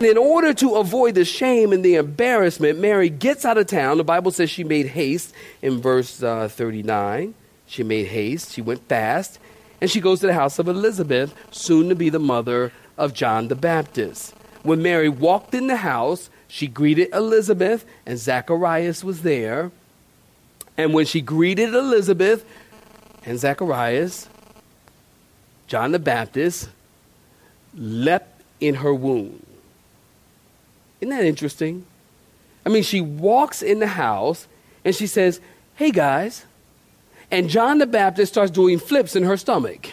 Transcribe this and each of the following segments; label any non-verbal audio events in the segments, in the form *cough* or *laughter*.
In order to avoid the shame and the embarrassment, Mary gets out of town. The Bible says she made haste in verse uh, 39. She made haste, she went fast, and she goes to the house of Elizabeth, soon to be the mother of John the Baptist. When Mary walked in the house, she greeted Elizabeth, and Zacharias was there. And when she greeted Elizabeth and Zacharias, John the Baptist leapt in her womb. Isn't that interesting? I mean, she walks in the house and she says, Hey guys. And John the Baptist starts doing flips in her stomach.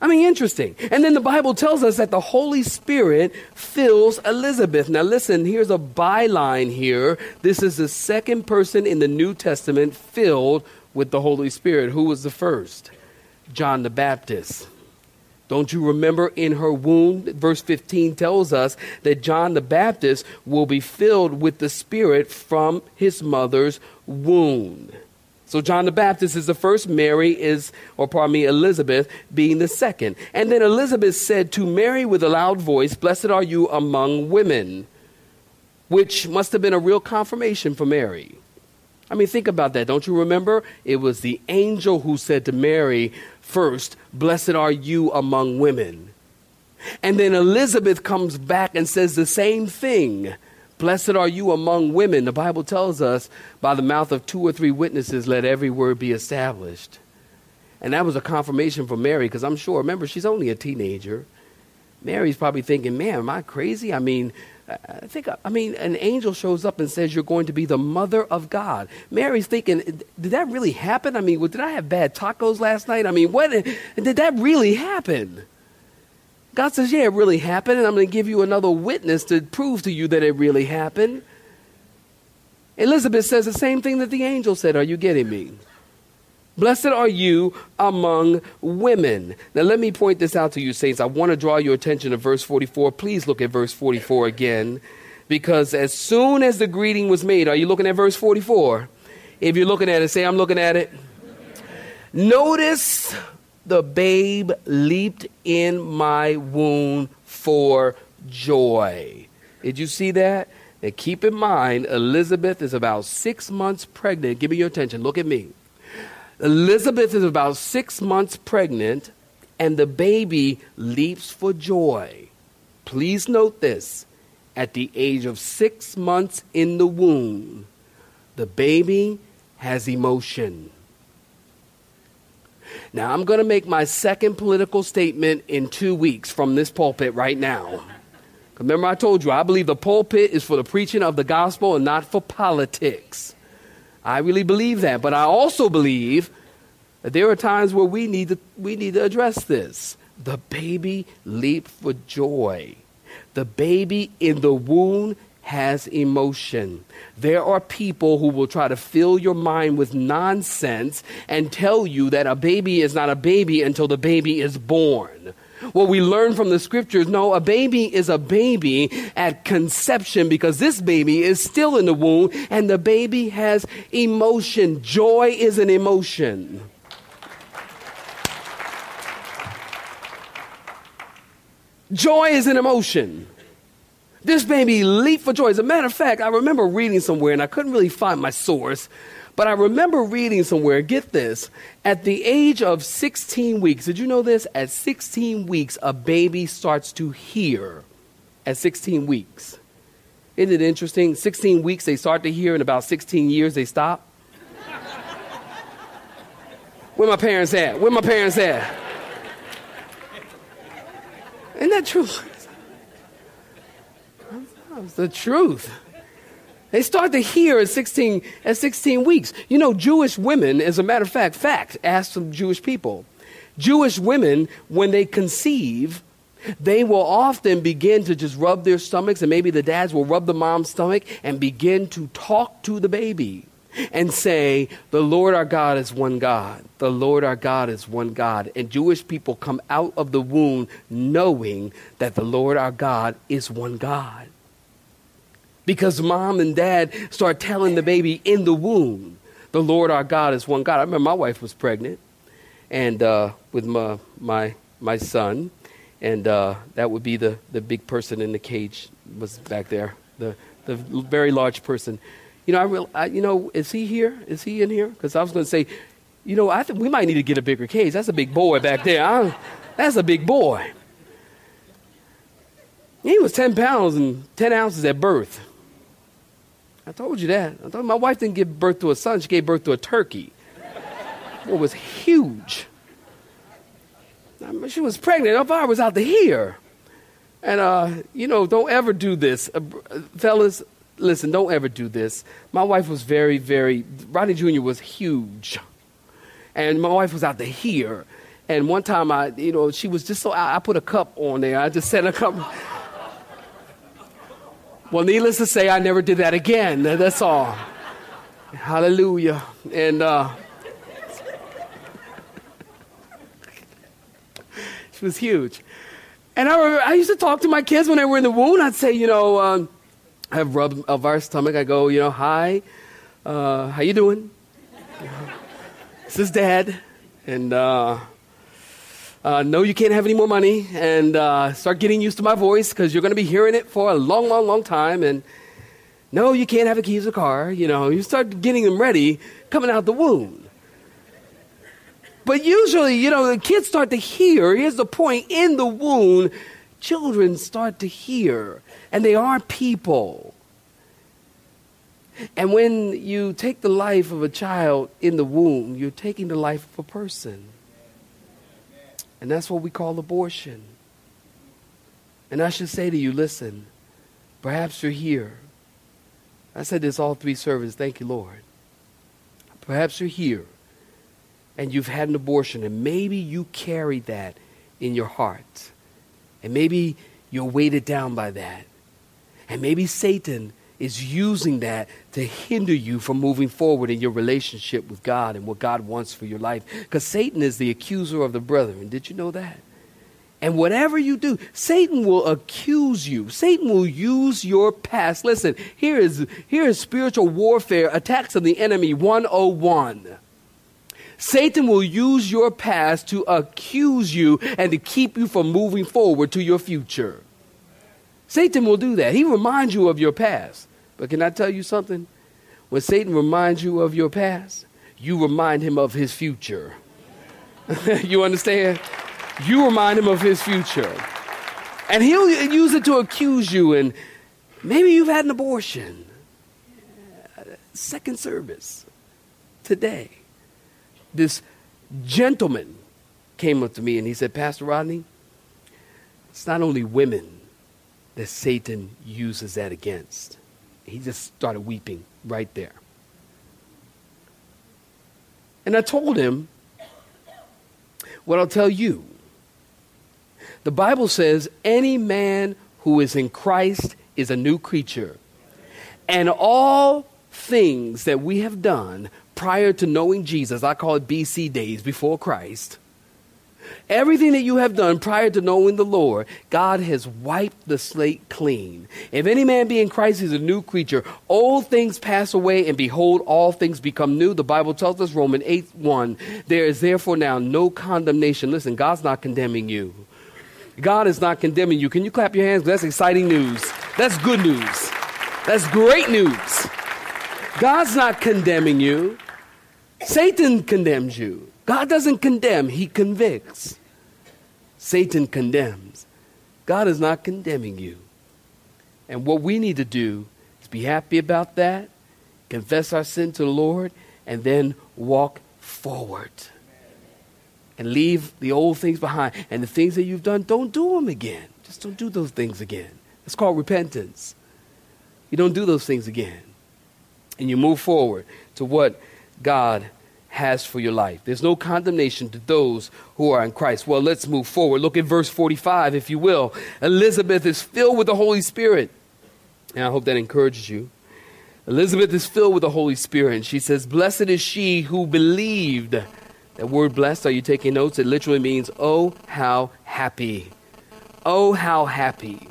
I mean, interesting. And then the Bible tells us that the Holy Spirit fills Elizabeth. Now, listen, here's a byline here. This is the second person in the New Testament filled with the Holy Spirit. Who was the first? John the Baptist. Don't you remember in her womb? Verse 15 tells us that John the Baptist will be filled with the Spirit from his mother's womb. So John the Baptist is the first, Mary is, or pardon me, Elizabeth being the second. And then Elizabeth said to Mary with a loud voice, Blessed are you among women, which must have been a real confirmation for Mary. I mean, think about that. Don't you remember? It was the angel who said to Mary, first, Blessed are you among women. And then Elizabeth comes back and says the same thing. Blessed are you among women. The Bible tells us, by the mouth of two or three witnesses, let every word be established. And that was a confirmation for Mary, because I'm sure, remember, she's only a teenager. Mary's probably thinking, man, am I crazy? I mean, I think, I mean, an angel shows up and says you're going to be the mother of God. Mary's thinking, did that really happen? I mean, did I have bad tacos last night? I mean, what, did that really happen? God says, yeah, it really happened, and I'm going to give you another witness to prove to you that it really happened. Elizabeth says the same thing that the angel said. Are you getting me? Blessed are you among women. Now, let me point this out to you, saints. I want to draw your attention to verse 44. Please look at verse 44 again. Because as soon as the greeting was made, are you looking at verse 44? If you're looking at it, say, I'm looking at it. Notice the babe leaped in my womb for joy. Did you see that? And keep in mind, Elizabeth is about six months pregnant. Give me your attention. Look at me. Elizabeth is about six months pregnant, and the baby leaps for joy. Please note this at the age of six months in the womb, the baby has emotion. Now, I'm going to make my second political statement in two weeks from this pulpit right now. Remember, I told you, I believe the pulpit is for the preaching of the gospel and not for politics. I really believe that. But I also believe that there are times where we need to, we need to address this. The baby leaped for joy. The baby in the womb has emotion. There are people who will try to fill your mind with nonsense and tell you that a baby is not a baby until the baby is born. What we learn from the scriptures no, a baby is a baby at conception because this baby is still in the womb and the baby has emotion. Joy is an emotion. Joy is an emotion. This baby leaped for joy. As a matter of fact, I remember reading somewhere, and I couldn't really find my source, but I remember reading somewhere, get this, at the age of 16 weeks, did you know this? At 16 weeks, a baby starts to hear. At 16 weeks. Isn't it interesting? 16 weeks they start to hear, and about 16 years they stop. Where my parents at? Where my parents at? Isn't that true? *laughs* That's the truth. They start to hear at 16, at 16 weeks. You know, Jewish women, as a matter of fact, fact, ask some Jewish people. Jewish women, when they conceive, they will often begin to just rub their stomachs, and maybe the dads will rub the mom's stomach and begin to talk to the baby and say, The Lord our God is one God. The Lord our God is one God. And Jewish people come out of the womb knowing that the Lord our God is one God. Because mom and dad start telling the baby in the womb, The Lord our God is one God. I remember my wife was pregnant and uh, with my, my, my son, and uh, that would be the, the big person in the cage was back there, the, the very large person. You know, I, real, I, you know, is he here? Is he in here? Because I was going to say, you know, I think we might need to get a bigger cage. That's a big boy back there. I, that's a big boy. He was 10 pounds and 10 ounces at birth. I told you that. I told my wife didn't give birth to a son, she gave birth to a turkey. It was huge. I mean, she was pregnant. Elvira was out to here. And, uh, you know, don't ever do this. Uh, fellas, listen, don't ever do this. My wife was very, very, Rodney Jr. was huge. And my wife was out to here. And one time, I, you know, she was just so, I, I put a cup on there. I just set a cup. Well, needless to say, I never did that again. That's all. Hallelujah. And, uh, *laughs* she was huge. And I, remember, I used to talk to my kids when they were in the womb. I'd say, you know, um, I have rub of our stomach. I go, you know, hi, uh, how you doing? *laughs* this is Dad, and uh, uh, no, you can't have any more money. And uh, start getting used to my voice because you're going to be hearing it for a long, long, long time. And no, you can't have a key to the car. You know, you start getting them ready coming out the womb. But usually, you know, the kids start to hear. Here's the point in the womb, children start to hear and they are people. And when you take the life of a child in the womb, you're taking the life of a person. And that's what we call abortion. And I should say to you listen, perhaps you're here. I said this all three services. Thank you, Lord. Perhaps you're here and you've had an abortion, and maybe you carry that in your heart. And maybe you're weighted down by that. And maybe Satan is using that to hinder you from moving forward in your relationship with God and what God wants for your life. Because Satan is the accuser of the brethren. Did you know that? And whatever you do, Satan will accuse you. Satan will use your past. Listen, here is, here is spiritual warfare, attacks on the enemy 101. Satan will use your past to accuse you and to keep you from moving forward to your future. Satan will do that. He reminds you of your past. But can I tell you something? When Satan reminds you of your past, you remind him of his future. *laughs* you understand? You remind him of his future. And he'll use it to accuse you, and maybe you've had an abortion. Second service today. This gentleman came up to me and he said, Pastor Rodney, it's not only women that Satan uses that against. He just started weeping right there. And I told him what I'll tell you. The Bible says, any man who is in Christ is a new creature. And all things that we have done prior to knowing Jesus, I call it BC days before Christ, Everything that you have done prior to knowing the Lord, God has wiped the slate clean. If any man be in Christ, he's a new creature. Old things pass away, and behold, all things become new. The Bible tells us, Romans 8 1, there is therefore now no condemnation. Listen, God's not condemning you. God is not condemning you. Can you clap your hands? That's exciting news. That's good news. That's great news. God's not condemning you. Satan condemns you. God doesn't condemn, He convicts. Satan condemns. God is not condemning you. And what we need to do is be happy about that, confess our sin to the Lord, and then walk forward. and leave the old things behind. And the things that you've done, don't do them again. Just don't do those things again. It's called repentance. You don't do those things again. And you move forward to what God has for your life. There's no condemnation to those who are in Christ. Well, let's move forward. Look at verse 45, if you will. Elizabeth is filled with the Holy Spirit. And I hope that encourages you. Elizabeth is filled with the Holy Spirit, and she says, Blessed is she who believed. That word blessed, are you taking notes? It literally means, Oh, how happy. Oh, how happy.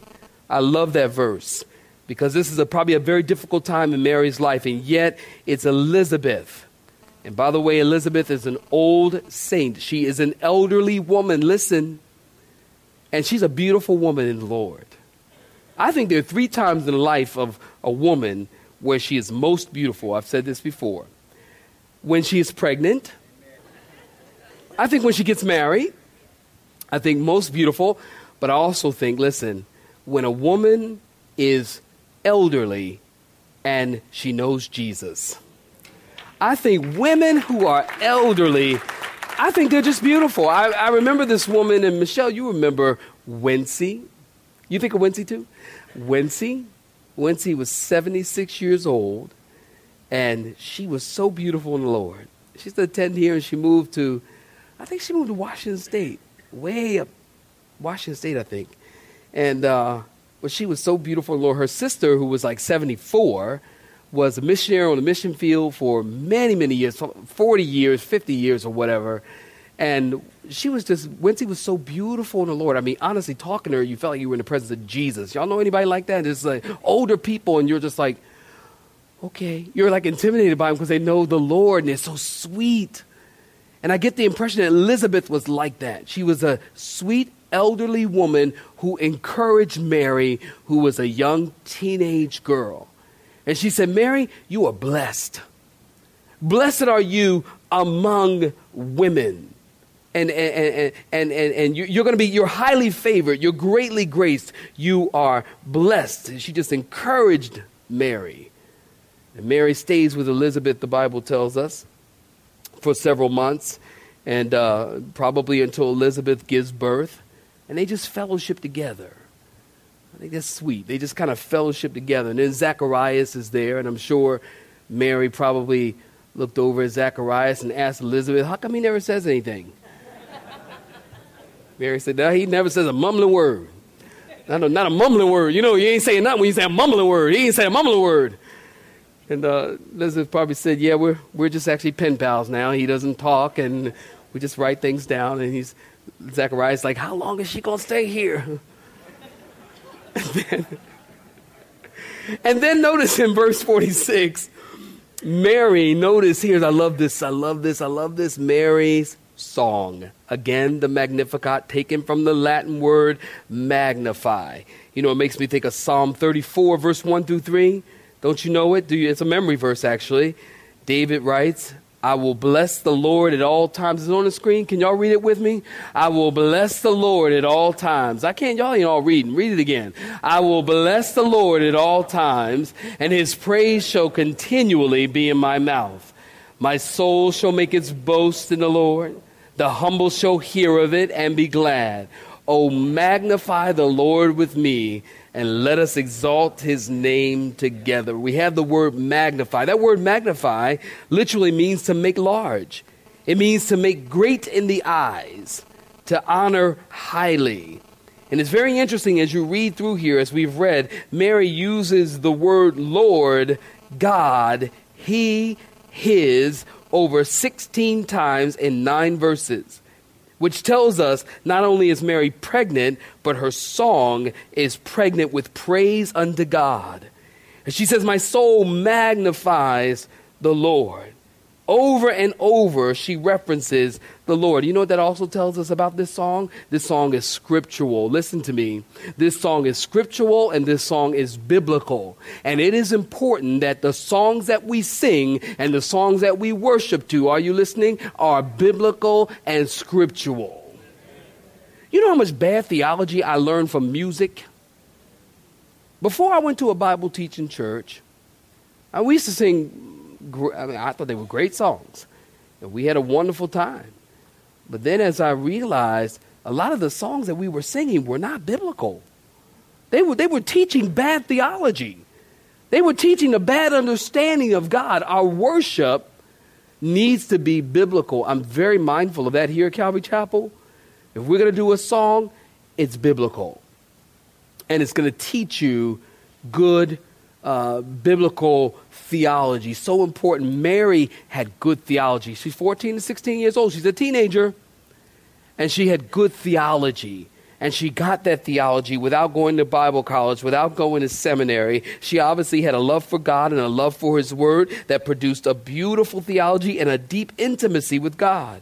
I love that verse because this is a, probably a very difficult time in Mary's life, and yet it's Elizabeth. And by the way, Elizabeth is an old saint. She is an elderly woman. Listen. And she's a beautiful woman in the Lord. I think there are three times in the life of a woman where she is most beautiful. I've said this before. When she is pregnant, I think when she gets married, I think most beautiful, but I also think, listen, when a woman is elderly and she knows Jesus. I think women who are elderly, I think they're just beautiful. I, I remember this woman, and Michelle, you remember Wency. You think of Wency too? Wency. Wency was 76 years old, and she was so beautiful in the Lord. She's the attend here, and she moved to, I think she moved to Washington State, way up Washington State, I think. And uh, but she was so beautiful in the Lord. Her sister, who was like 74, was a missionary on the mission field for many, many years 40 years, 50 years, or whatever. And she was just, Wency was so beautiful in the Lord. I mean, honestly, talking to her, you felt like you were in the presence of Jesus. Y'all know anybody like that? It's like older people, and you're just like, okay. You're like intimidated by them because they know the Lord, and they're so sweet. And I get the impression that Elizabeth was like that. She was a sweet, elderly woman who encouraged Mary, who was a young teenage girl. And she said, Mary, you are blessed. Blessed are you among women. And, and, and, and, and you're going to be, you're highly favored. You're greatly graced. You are blessed. And she just encouraged Mary. And Mary stays with Elizabeth, the Bible tells us, for several months, and uh, probably until Elizabeth gives birth. And they just fellowship together. I think that's sweet. They just kind of fellowship together. And then Zacharias is there, and I'm sure Mary probably looked over at Zacharias and asked Elizabeth, How come he never says anything? *laughs* Mary said, No, he never says a mumbling word. Not a, not a mumbling word. You know, you ain't saying nothing when you say a mumbling word. He ain't saying a mumbling word. And uh, Elizabeth probably said, Yeah, we're, we're just actually pen pals now. He doesn't talk, and we just write things down. And he's, Zacharias like, How long is she going to stay here? And, then, notice in verse 46, Mary, notice here, I love this, I love this, I love this. Mary's song. Again, the Magnificat, taken from the Latin word magnify. You know, it makes me think of Psalm 34, verse 1 through 3. Don't you know it? Do you? It's a memory verse, actually. David writes, I will bless the Lord at all times. Is on the screen? Can y'all read it with me? I will bless the Lord at all times. I can't, y'all ain't all reading. Read it again. I will bless the Lord at all times, and his praise shall continually be in my mouth. My soul shall make its boast in the Lord. The humble shall hear of it and be glad. Oh, magnify the Lord with me and let us exalt his name together. We have the word magnify. That word magnify literally means to make large, it means to make great in the eyes, to honor highly. And it's very interesting as you read through here, as we've read, Mary uses the word Lord, God, He, His over 16 times in nine verses which tells us not only is Mary pregnant, but her song is pregnant with praise unto God. And she says, My soul magnifies the Lord. Over and over, she references the Lord. You know what that also tells us about this song? This song is scriptural. Listen to me. This song is scriptural and this song is biblical. And it is important that the songs that we sing and the songs that we worship to, are you listening, are biblical and scriptural. You know how much bad theology I learned from music? Before I went to a Bible teaching church, we used to sing I, mean, I thought they were great songs. And we had a wonderful time. But then as I realized, a lot of the songs that we were singing were not biblical. They were, they were teaching bad theology. They were teaching a bad understanding of God. Our worship needs to be biblical. I'm very mindful of that here at Calvary Chapel. If we're going to do a song, it's biblical. And it's going to teach you good uh, biblical theology. So important. Mary had good theology. She's 14 to 16 years old. She's a teenager. And she had good theology. And she got that theology without going to Bible college, without going to seminary. She obviously had a love for God and a love for His Word that produced a beautiful theology and a deep intimacy with God.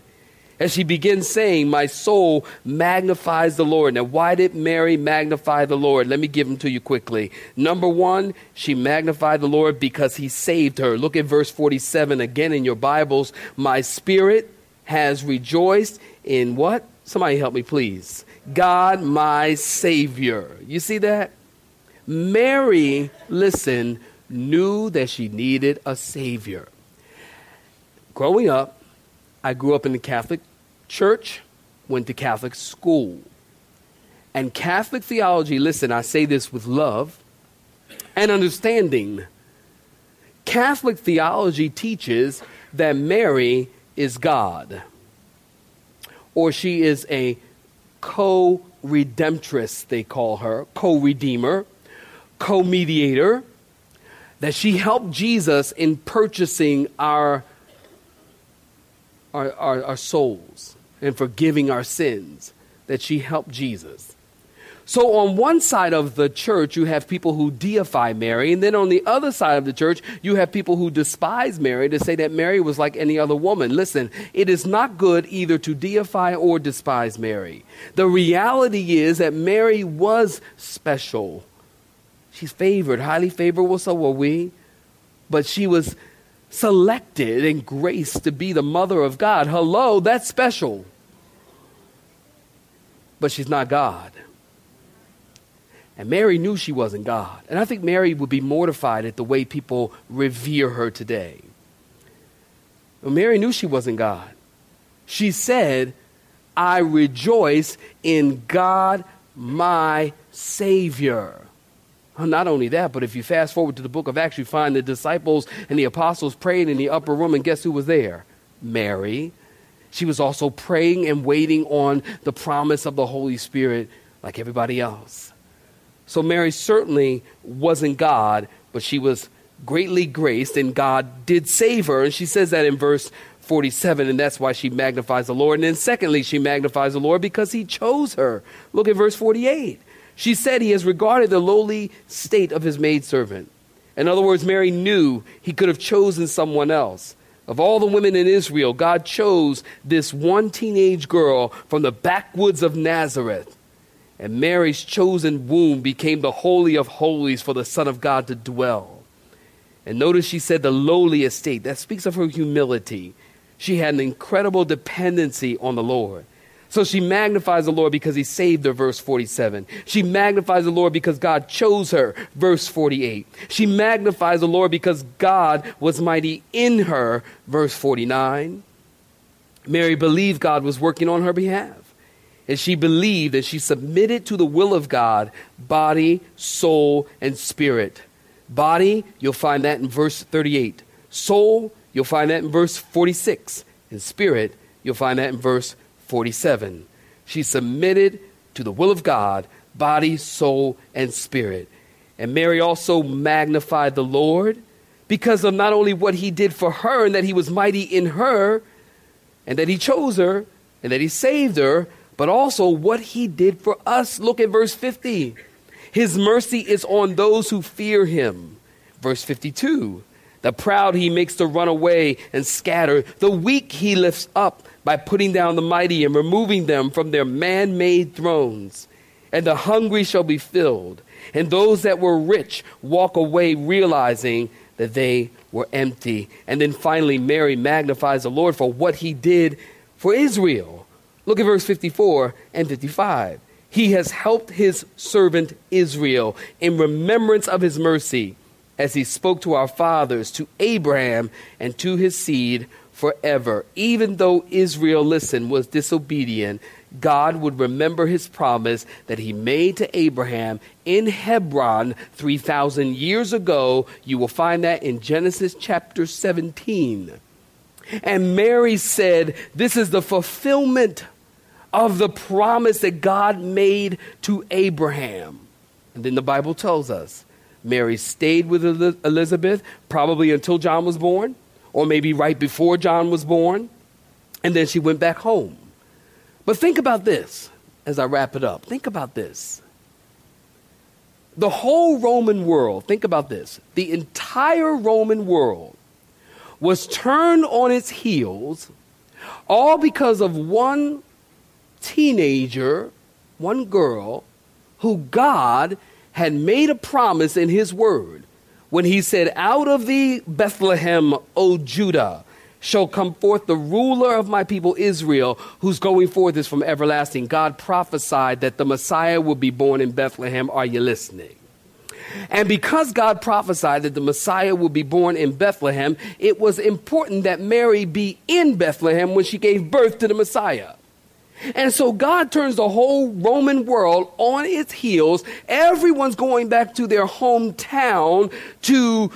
As she begins saying, My soul magnifies the Lord. Now, why did Mary magnify the Lord? Let me give them to you quickly. Number one, she magnified the Lord because he saved her. Look at verse 47 again in your Bibles. My spirit has rejoiced in what? Somebody help me, please. God, my Savior. You see that? Mary, listen, knew that she needed a Savior. Growing up, I grew up in the Catholic church, went to Catholic school. And Catholic theology, listen, I say this with love and understanding. Catholic theology teaches that Mary is God, or she is a co redemptress, they call her, co redeemer, co mediator, that she helped Jesus in purchasing our, our, our, our souls and forgiving our sins, that she helped Jesus. So, on one side of the church, you have people who deify Mary, and then on the other side of the church, you have people who despise Mary to say that Mary was like any other woman. Listen, it is not good either to deify or despise Mary. The reality is that Mary was special. She's favored, highly favored, well, so were we. But she was selected and graced to be the mother of God. Hello, that's special. But she's not God. And Mary knew she wasn't God. And I think Mary would be mortified at the way people revere her today. But Mary knew she wasn't God. She said, I rejoice in God, my Savior. Not only that, but if you fast forward to the book of Acts, you find the disciples and the apostles praying in the upper room, and guess who was there? Mary. She was also praying and waiting on the promise of the Holy Spirit like everybody else. So Mary certainly wasn't God, but she was greatly graced, and God did save her. And she says that in verse 47, and that's why she magnifies the Lord. And then, secondly, she magnifies the Lord because he chose her. Look at verse 48. She said he has regarded the lowly state of his maidservant. In other words, Mary knew he could have chosen someone else. Of all the women in Israel, God chose this one teenage girl from the backwoods of Nazareth and Mary's chosen womb became the holy of holies for the Son of God to dwell. And notice she said the lowly estate. That speaks of her humility. She had an incredible dependency on the Lord. So she magnifies the Lord because he saved her, verse 47. She magnifies the Lord because God chose her, verse 48. She magnifies the Lord because God was mighty in her, verse 49. Mary believed God was working on her behalf and she believed and she submitted to the will of God, body, soul, and spirit. Body, you'll find that in verse 38. Soul, you'll find that in verse 46. And spirit, you'll find that in verse 47. She submitted to the will of God, body, soul, and spirit. And Mary also magnified the Lord because of not only what he did for her and that he was mighty in her and that he chose her and that he saved her, but also what he did for us. Look at verse 50. His mercy is on those who fear him. Verse 52. The proud he makes to run away and scatter. The weak he lifts up by putting down the mighty and removing them from their man made thrones. And the hungry shall be filled. And those that were rich walk away realizing that they were empty. And then finally, Mary magnifies the Lord for what he did for Israel. Look at verse 54 and 55. He has helped his servant Israel in remembrance of his mercy, as he spoke to our fathers, to Abraham, and to his seed forever. Even though Israel, listen, was disobedient, God would remember his promise that he made to Abraham in Hebron 3,000 years ago. You will find that in Genesis chapter 17. And Mary said, This is the fulfillment of the promise that God made to Abraham. And then the Bible tells us Mary stayed with Elizabeth probably until John was born, or maybe right before John was born, and then she went back home. But think about this as I wrap it up. Think about this. The whole Roman world, think about this. The entire Roman world was turned on its heels all because of one teenager, one girl, who God had made a promise in his word when he said, Out of thee, Bethlehem, O Judah, shall come forth the ruler of my people Israel, whose going forth is from everlasting. God prophesied that the Messiah would be born in Bethlehem. Are you listening? And because God prophesied that the Messiah would be born in Bethlehem, it was important that Mary be in Bethlehem when she gave birth to the Messiah. And so God turns the whole Roman world on its heels. Everyone's going back to their hometown to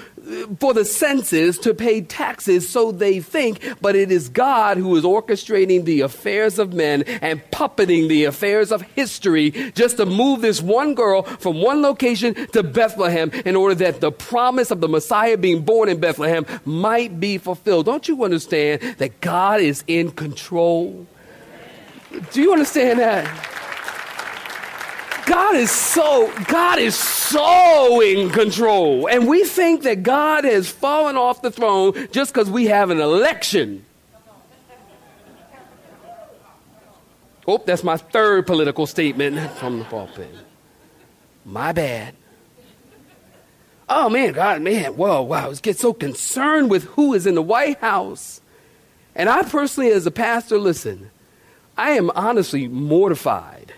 for the census to pay taxes, so they think, but it is God who is orchestrating the affairs of men and puppeting the affairs of history just to move this one girl from one location to Bethlehem in order that the promise of the Messiah being born in Bethlehem might be fulfilled. Don't you understand that God is in control? Do you understand that? God is so God is so in control. And we think that God has fallen off the throne just because we have an election. Oh, that's my third political statement from the pulpit. My bad. Oh man, God, man, whoa, wow, get so concerned with who is in the White House. And I personally, as a pastor, listen, I am honestly mortified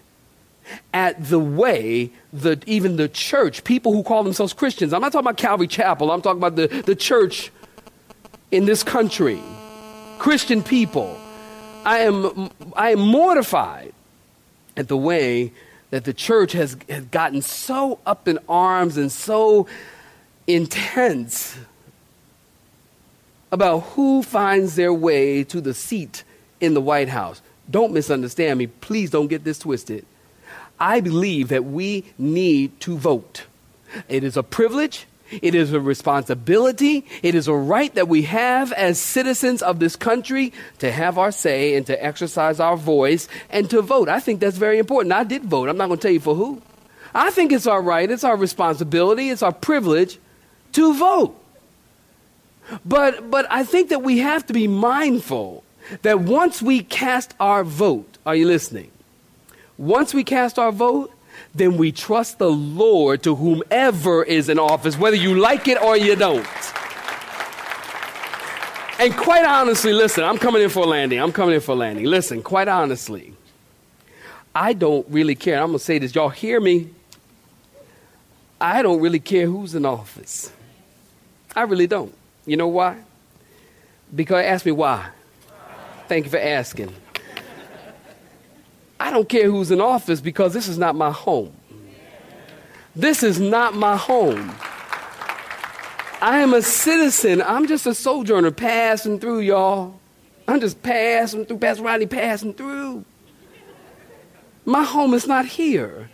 at the way that even the church, people who call themselves Christians, I'm not talking about Calvary Chapel, I'm talking about the, the church in this country, Christian people. I am, I am mortified at the way that the church has, has gotten so up in arms and so intense about who finds their way to the seat in the White House. Don't misunderstand me. Please don't get this twisted. I believe that we need to vote. It is a privilege. It is a responsibility. It is a right that we have as citizens of this country to have our say and to exercise our voice and to vote. I think that's very important. I did vote. I'm not going to tell you for who. I think it's our right, it's our responsibility, it's our privilege to vote. But, but I think that we have to be mindful that once we cast our vote, are you listening? Once we cast our vote, then we trust the Lord to whomever is in office, whether you like it or you don't. And quite honestly, listen, I'm coming in for a landing. I'm coming in for a landing. Listen, quite honestly, I don't really care. I'm going to say this. Y'all hear me? I don't really care who's in office. I really don't. You know why? Because ask me why. Thank you for asking. I don't care who's in office because this is not my home. This is not my home. I am a citizen. I'm just a sojourner passing through, y'all. I'm just passing through, Pastor Rodney passing through. My home is not here.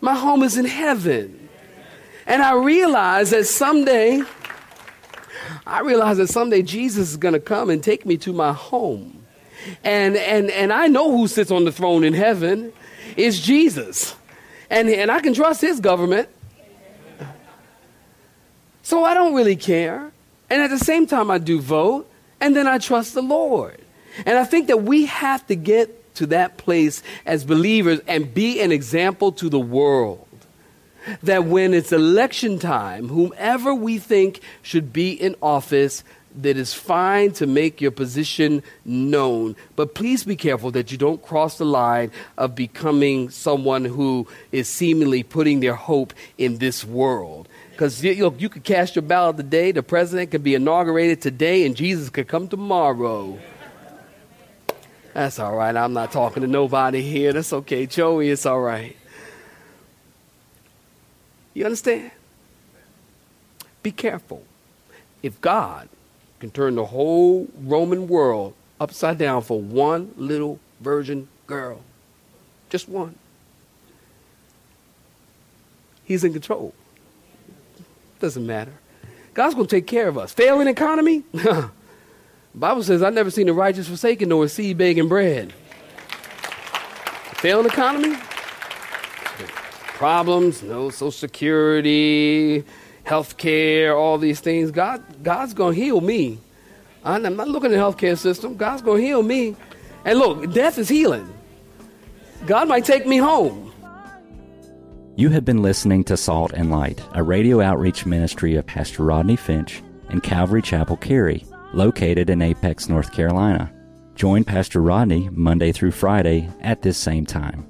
My home is in heaven. And I realize that someday, I realize that someday Jesus is going to come and take me to my home. And, and, and I know who sits on the throne in heaven. It's Jesus. And, and I can trust his government. So I don't really care. And at the same time, I do vote. And then I trust the Lord. And I think that we have to get to that place as believers and be an example to the world. That when it's election time, whomever we think should be in office, that is fine to make your position known. But please be careful that you don't cross the line of becoming someone who is seemingly putting their hope in this world. Because you, you, could cast your ballot today, the president could be inaugurated today, and Jesus could come tomorrow. That's all right. I'm not talking to nobody here. That's okay. Joey, it's all right. You understand? Be careful. If God can turn the whole Roman world upside down for one little virgin girl. Just one. He's in control. Doesn't matter. God's going to take care of us. Failing economy? *laughs* Bible says, I've never seen the righteous forsaken nor a seed begging bread. Failing economy? Problems, no social security, health care, all these things. God, God's going to heal me. I'm not looking at the health care system. God's going to heal me. And look, death is healing. God might take me home. You have been listening to Salt and Light, a radio outreach ministry of Pastor Rodney Finch and Calvary Chapel Cary, located in Apex, North Carolina. Join Pastor Rodney Monday through Friday at this same time.